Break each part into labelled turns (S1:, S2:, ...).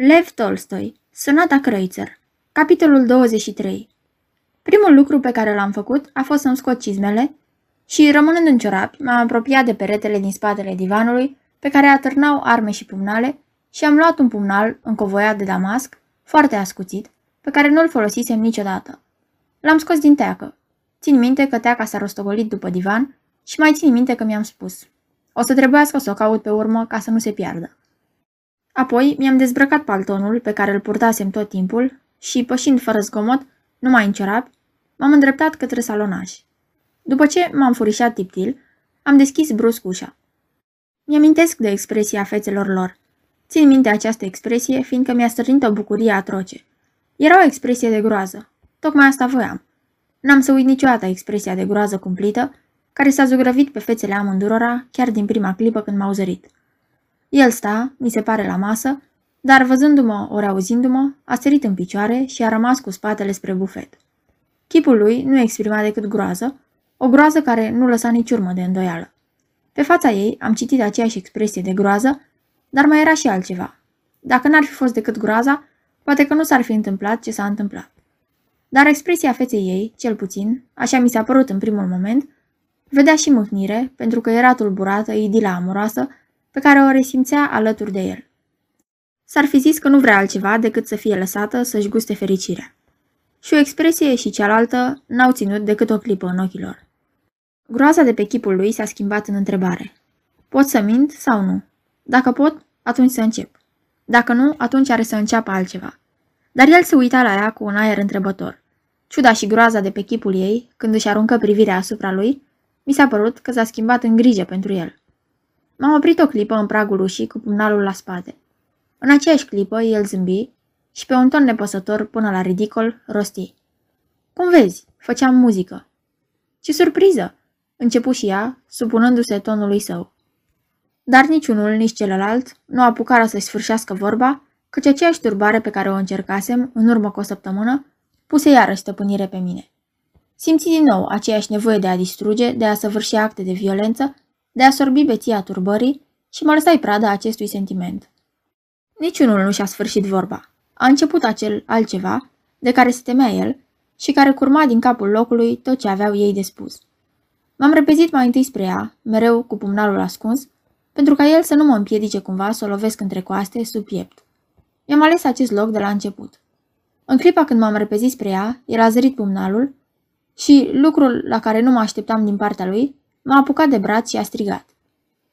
S1: Lev Tolstoi, Sonata Kreutzer, capitolul 23 Primul lucru pe care l-am făcut a fost să-mi scot cizmele și, rămânând în ciorapi, m-am apropiat de peretele din spatele divanului, pe care atârnau arme și pumnale, și am luat un pumnal încovoiat de damasc, foarte ascuțit, pe care nu-l folosisem niciodată. L-am scos din teacă. Țin minte că teaca s-a rostogolit după divan și mai țin minte că mi-am spus. O să trebuiască să o caut pe urmă ca să nu se piardă. Apoi mi-am dezbrăcat paltonul pe care îl purtasem tot timpul și, pășind fără zgomot, numai în ciorapi, m-am îndreptat către salonaș. După ce m-am furișat tiptil, am deschis brusc ușa. Mi-amintesc de expresia fețelor lor. Țin minte această expresie, fiindcă mi-a stârnit o bucurie atroce. Era o expresie de groază. Tocmai asta voiam. N-am să uit niciodată expresia de groază cumplită, care s-a zugrăvit pe fețele amândurora chiar din prima clipă când m-au zărit. El sta, mi se pare, la masă, dar văzându-mă ori auzindu-mă, a sărit în picioare și a rămas cu spatele spre bufet. Chipul lui nu exprima decât groază, o groază care nu lăsa nici urmă de îndoială. Pe fața ei am citit aceeași expresie de groază, dar mai era și altceva. Dacă n-ar fi fost decât groaza, poate că nu s-ar fi întâmplat ce s-a întâmplat. Dar expresia feței ei, cel puțin, așa mi s-a părut în primul moment, vedea și mâhnire, pentru că era tulburată idila amoroasă pe care o resimțea alături de el. S-ar fi zis că nu vrea altceva decât să fie lăsată să-și guste fericirea. Și o expresie și cealaltă n-au ținut decât o clipă în ochii lor. Groaza de pe chipul lui s-a schimbat în întrebare. Pot să mint sau nu? Dacă pot, atunci să încep. Dacă nu, atunci are să înceapă altceva. Dar el se uita la ea cu un aer întrebător. Ciuda și groaza de pe chipul ei, când își aruncă privirea asupra lui, mi s-a părut că s-a schimbat în grijă pentru el. M-am oprit o clipă în pragul ușii cu pumnalul la spate. În aceeași clipă, el zâmbi și pe un ton nepăsător până la ridicol rosti. Cum vezi, făceam muzică. Ce surpriză! Începu și ea, supunându-se tonului său. Dar niciunul, nici celălalt nu apucară să-și sfârșească vorba, căci aceeași turbare pe care o încercasem în urmă cu o săptămână, puse iarăși stăpânire pe mine. Simți din nou aceeași nevoie de a distruge, de a săvârși acte de violență, de a sorbi beția turbării și mă lăsai prada acestui sentiment. Niciunul nu și-a sfârșit vorba. A început acel altceva, de care se temea el, și care curma din capul locului tot ce aveau ei de spus. M-am repezit mai întâi spre ea, mereu cu pumnalul ascuns, pentru ca el să nu mă împiedice cumva să o lovesc între coaste, sub piept. Mi-am ales acest loc de la început. În clipa când m-am repezit spre ea, el a zărit pumnalul și, lucrul la care nu mă așteptam din partea lui, m-a apucat de braț și a strigat.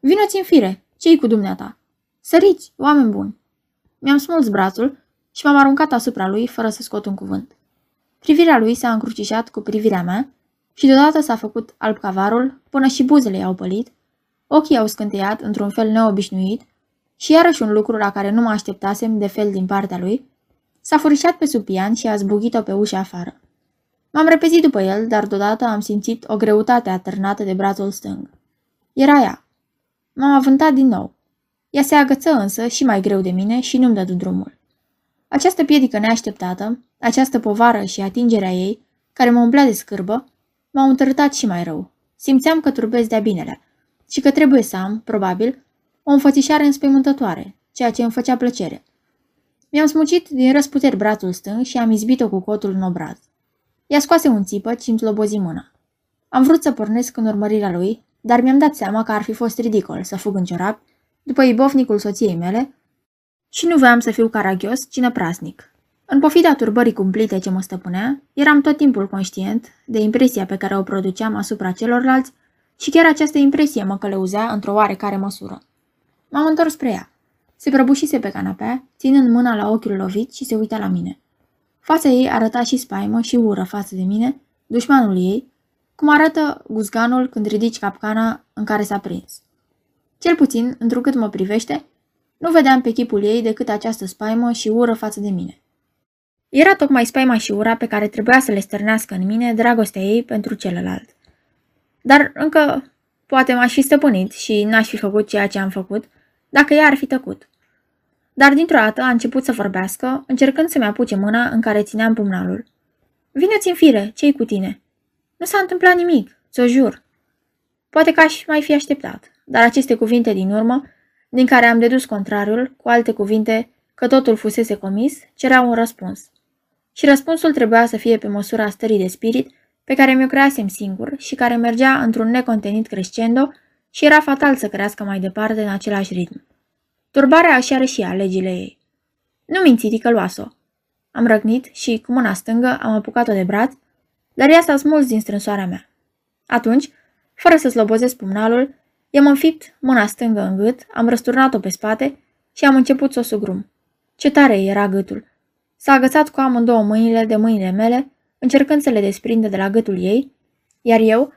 S1: Vinoți în fire! Ce-i cu dumneata? Săriți, oameni buni! Mi-am smuls brațul și m-am aruncat asupra lui fără să scot un cuvânt. Privirea lui s-a încrucișat cu privirea mea și deodată s-a făcut alb cavarul până și buzele i-au pălit, ochii au scânteiat într-un fel neobișnuit și iarăși un lucru la care nu mă așteptasem de fel din partea lui, s-a furișat pe supian și a zbugit-o pe ușa afară. M-am repezit după el, dar deodată am simțit o greutate atârnată de brațul stâng. Era ea. M-am avântat din nou. Ea se agăță însă și mai greu de mine și nu-mi dădu drumul. Această piedică neașteptată, această povară și atingerea ei, care mă umplea de scârbă, m-au întărâtat și mai rău. Simțeam că turbez de-a binele și că trebuie să am, probabil, o înfățișare înspăimântătoare, ceea ce îmi făcea plăcere. Mi-am smucit din răsputeri brațul stâng și am izbit-o cu cotul în obraz. Ea scoase un țipăt și îmi slobozi mâna. Am vrut să pornesc în urmărirea lui, dar mi-am dat seama că ar fi fost ridicol să fug în ciorap după ibovnicul soției mele și nu voiam să fiu caragios, ci năprasnic. În pofida turbării cumplite ce mă stăpânea, eram tot timpul conștient de impresia pe care o produceam asupra celorlalți și chiar această impresie mă călăuzea într-o oarecare măsură. M-am întors spre ea. Se prăbușise pe canapea, ținând mâna la ochiul lovit și se uita la mine. Fața ei arăta și spaimă și ură față de mine, dușmanul ei, cum arată guzganul când ridici capcana în care s-a prins. Cel puțin, întrucât mă privește, nu vedeam pe chipul ei decât această spaimă și ură față de mine. Era tocmai spaima și ura pe care trebuia să le stârnească în mine dragostea ei pentru celălalt. Dar încă poate m-aș fi stăpânit și n-aș fi făcut ceea ce am făcut, dacă ea ar fi tăcut. Dar dintr-o dată a început să vorbească, încercând să-mi apuce mâna în care țineam pumnalul. Vine-ți în fire, ce-i cu tine? Nu s-a întâmplat nimic, ți-o jur. Poate că aș mai fi așteptat, dar aceste cuvinte din urmă, din care am dedus contrariul, cu alte cuvinte că totul fusese comis, cereau un răspuns. Și răspunsul trebuia să fie pe măsura stării de spirit pe care mi-o creasem singur și care mergea într-un necontenit crescendo și era fatal să crească mai departe în același ritm. Turbarea își are și ea legile ei. Nu minți, ticăloasă. Am răgnit și, cu mâna stângă, am apucat-o de braț, dar ea s-a smuls din strânsoarea mea. Atunci, fără să slobozesc pumnalul, i-am înfipt mâna stângă în gât, am răsturnat-o pe spate și am început să o sugrum. Ce tare era gâtul! S-a agățat cu amândouă mâinile de mâinile mele, încercând să le desprinde de la gâtul ei, iar eu,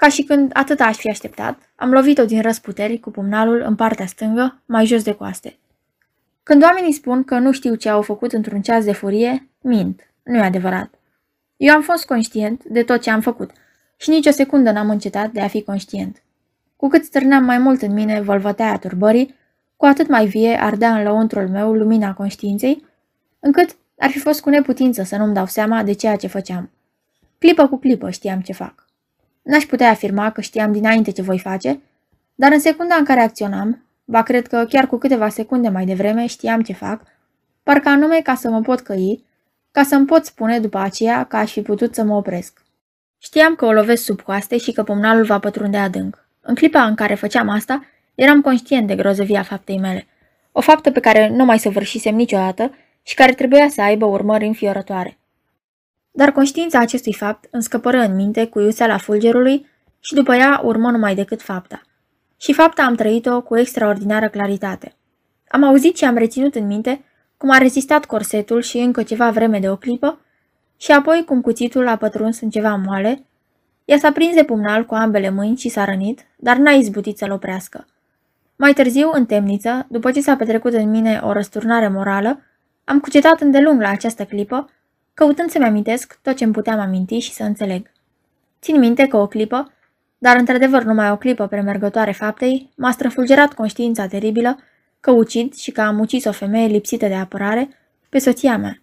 S1: ca și când atât aș fi așteptat, am lovit-o din răsputeri cu pumnalul în partea stângă, mai jos de coaste. Când oamenii spun că nu știu ce au făcut într-un ceas de furie, mint. Nu e adevărat. Eu am fost conștient de tot ce am făcut și nici o secundă n-am încetat de a fi conștient. Cu cât stârneam mai mult în mine volvătaia turbării, cu atât mai vie ardea în lăuntrul meu lumina conștiinței, încât ar fi fost cu neputință să nu-mi dau seama de ceea ce făceam. Clipă cu clipă știam ce fac. N-aș putea afirma că știam dinainte ce voi face, dar în secunda în care acționam, ba cred că chiar cu câteva secunde mai devreme știam ce fac, parcă anume ca să mă pot căi, ca să-mi pot spune după aceea că aș fi putut să mă opresc. Știam că o lovesc sub coaste și că pumnalul va pătrunde adânc. În clipa în care făceam asta, eram conștient de grozăvia faptei mele. O faptă pe care nu mai săvârșisem niciodată și care trebuia să aibă urmări înfiorătoare. Dar conștiința acestui fapt îmi scăpără în minte cu iuțeala fulgerului și după ea urmă numai decât fapta. Și fapta am trăit-o cu extraordinară claritate. Am auzit și am reținut în minte cum a rezistat corsetul și încă ceva vreme de o clipă și apoi cum cuțitul a pătruns în ceva moale, ea s-a prins de pumnal cu ambele mâini și s-a rănit, dar n-a izbutit să-l oprească. Mai târziu, în temniță, după ce s-a petrecut în mine o răsturnare morală, am cucetat îndelung la această clipă, căutând să-mi amintesc tot ce îmi puteam aminti și să înțeleg. Țin minte că o clipă, dar într-adevăr numai o clipă premergătoare faptei, m-a străfulgerat conștiința teribilă că ucid și că am ucis o femeie lipsită de apărare pe soția mea.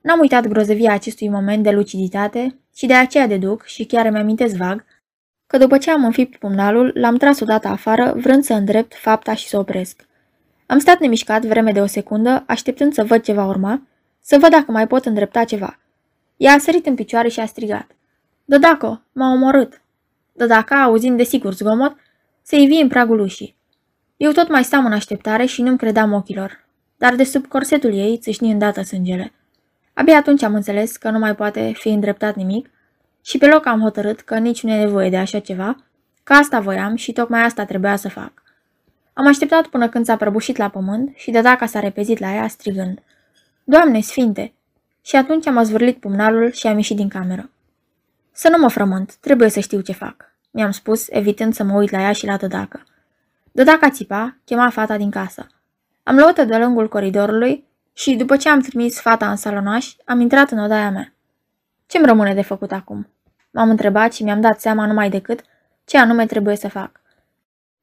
S1: N-am uitat grozăvia acestui moment de luciditate și de aceea deduc și chiar îmi amintesc vag că după ce am înfipt pumnalul, l-am tras odată afară, vrând să îndrept fapta și să opresc. Am stat nemișcat vreme de o secundă, așteptând să văd ce va urma, să văd dacă mai pot îndrepta ceva. Ea a sărit în picioare și a strigat. Dădaco, m-a omorât. Dădaca, auzind de sigur zgomot, se ivi în pragul ușii. Eu tot mai stam în așteptare și nu-mi credeam ochilor, dar de sub corsetul ei țâșni îndată sângele. Abia atunci am înțeles că nu mai poate fi îndreptat nimic și pe loc am hotărât că nici nu e nevoie de așa ceva, că asta voiam și tocmai asta trebuia să fac. Am așteptat până când s-a prăbușit la pământ și de dacă s-a repezit la ea strigând. Doamne, sfinte! Și atunci am zvârlit pumnalul și am ieșit din cameră. Să nu mă frământ, trebuie să știu ce fac, mi-am spus, evitând să mă uit la ea și la dădacă. Dădaca țipa, chema fata din casă. Am luat-o de lungul coridorului și, după ce am trimis fata în salonaș, am intrat în odaia mea. Ce-mi rămâne de făcut acum? M-am întrebat și mi-am dat seama numai decât ce anume trebuie să fac.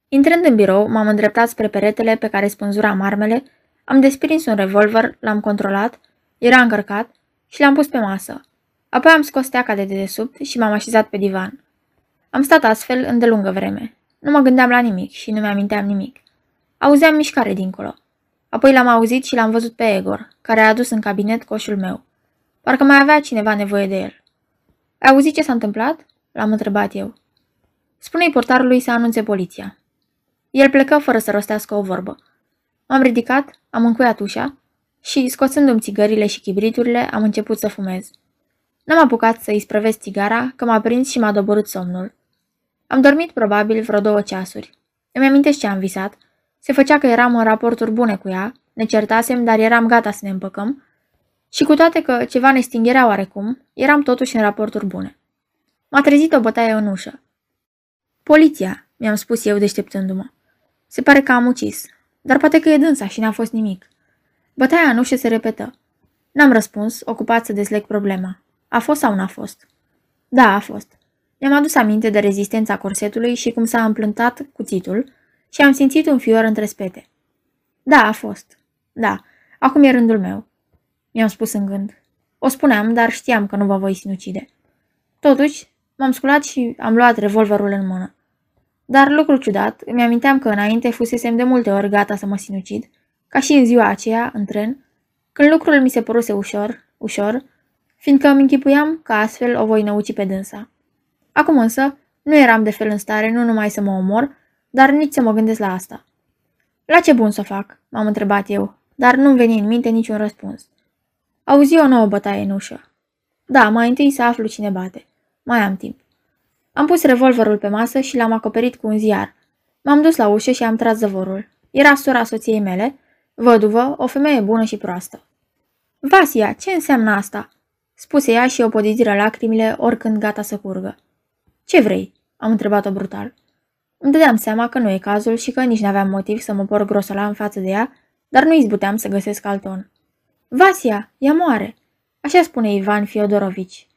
S1: Intrând în birou, m-am îndreptat spre peretele pe care spânzura armele, am desprins un revolver, l-am controlat, era încărcat și l-am pus pe masă. Apoi am scos teaca de dedesubt și m-am așezat pe divan. Am stat astfel îndelungă vreme. Nu mă gândeam la nimic și nu mi-aminteam nimic. Auzeam mișcare dincolo. Apoi l-am auzit și l-am văzut pe Egor, care a adus în cabinet coșul meu. Parcă mai avea cineva nevoie de el. Ai auzit ce s-a întâmplat? L-am întrebat eu. Spune-i portarului să anunțe poliția. El plecă fără să rostească o vorbă. M-am ridicat, am încuiat ușa și, scoțându-mi țigările și chibriturile, am început să fumez. N-am apucat să-i sprăvesc țigara, că m-a prins și m-a doborât somnul. Am dormit probabil vreo două ceasuri. Îmi amintesc ce am visat. Se făcea că eram în raporturi bune cu ea, ne certasem, dar eram gata să ne împăcăm și cu toate că ceva ne stingerea oarecum, eram totuși în raporturi bune. M-a trezit o bătaie în ușă. Poliția, mi-am spus eu deșteptându-mă. Se pare că am ucis, dar poate că e dânsa și n-a fost nimic. Bătaia în ușă se repetă. N-am răspuns, ocupat să dezleg problema. A fost sau n-a fost? Da, a fost. Mi-am adus aminte de rezistența corsetului și cum s-a împlântat cuțitul și am simțit un fior între spete. Da, a fost. Da, acum e rândul meu. Mi-am spus în gând. O spuneam, dar știam că nu vă voi sinucide. Totuși, m-am sculat și am luat revolverul în mână. Dar lucru ciudat, îmi aminteam că înainte fusesem de multe ori gata să mă sinucid ca și în ziua aceea, în tren, când lucrul mi se păruse ușor, ușor, fiindcă îmi închipuiam că astfel o voi năuci pe dânsa. Acum însă, nu eram de fel în stare nu numai să mă omor, dar nici să mă gândesc la asta. La ce bun să fac? m-am întrebat eu, dar nu-mi veni în minte niciun răspuns. Auzi o nouă bătaie în ușă. Da, mai întâi să aflu cine bate. Mai am timp. Am pus revolverul pe masă și l-am acoperit cu un ziar. M-am dus la ușă și am tras zăvorul. Era sora soției mele, văduvă, o femeie bună și proastă. Vasia, ce înseamnă asta?" spuse ea și o podidiră lacrimile oricând gata să curgă. Ce vrei?" am întrebat-o brutal. Îmi dădeam seama că nu e cazul și că nici n-aveam motiv să mă por grosola în față de ea, dar nu izbuteam să găsesc alt ton. Vasia, ea moare, așa spune Ivan Fiodorovici.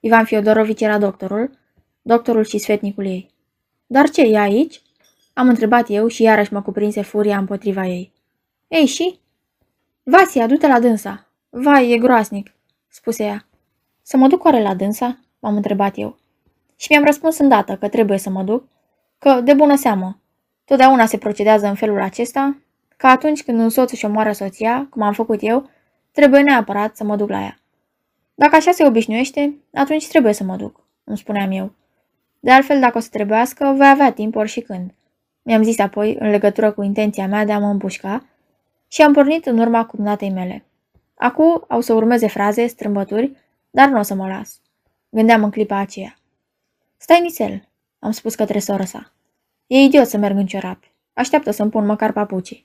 S1: Ivan Fiodorovici era doctorul, doctorul și sfetnicul ei. Dar ce, e aici? Am întrebat eu și iarăși mă cuprinse furia împotriva ei. Ei, și? Vasia, du-te la dânsa. Vai, e groasnic, spuse ea. Să mă duc oare la dânsa? M-am întrebat eu. Și mi-am răspuns îndată că trebuie să mă duc, că, de bună seamă, totdeauna se procedează în felul acesta, că atunci când un soț își omoară soția, cum am făcut eu, trebuie neapărat să mă duc la ea. Dacă așa se obișnuiește, atunci trebuie să mă duc, îmi spuneam eu. De altfel, dacă o să trebuiască, voi avea timp ori și când. Mi-am zis apoi, în legătură cu intenția mea de a mă împușca, și am pornit în urma cumnatei mele. Acum au să urmeze fraze, strâmbături, dar nu o să mă las. Gândeam în clipa aceea. Stai nițel, am spus către sora sa. E idiot să merg în ciorapi. Așteaptă să-mi pun măcar papucii.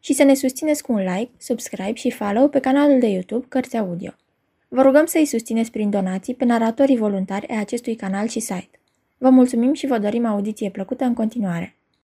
S1: și să ne susțineți cu un like, subscribe și follow pe canalul de YouTube Cărți Audio. Vă rugăm să îi susțineți prin donații pe naratorii voluntari ai acestui canal și site. Vă mulțumim și vă dorim audiție plăcută în continuare.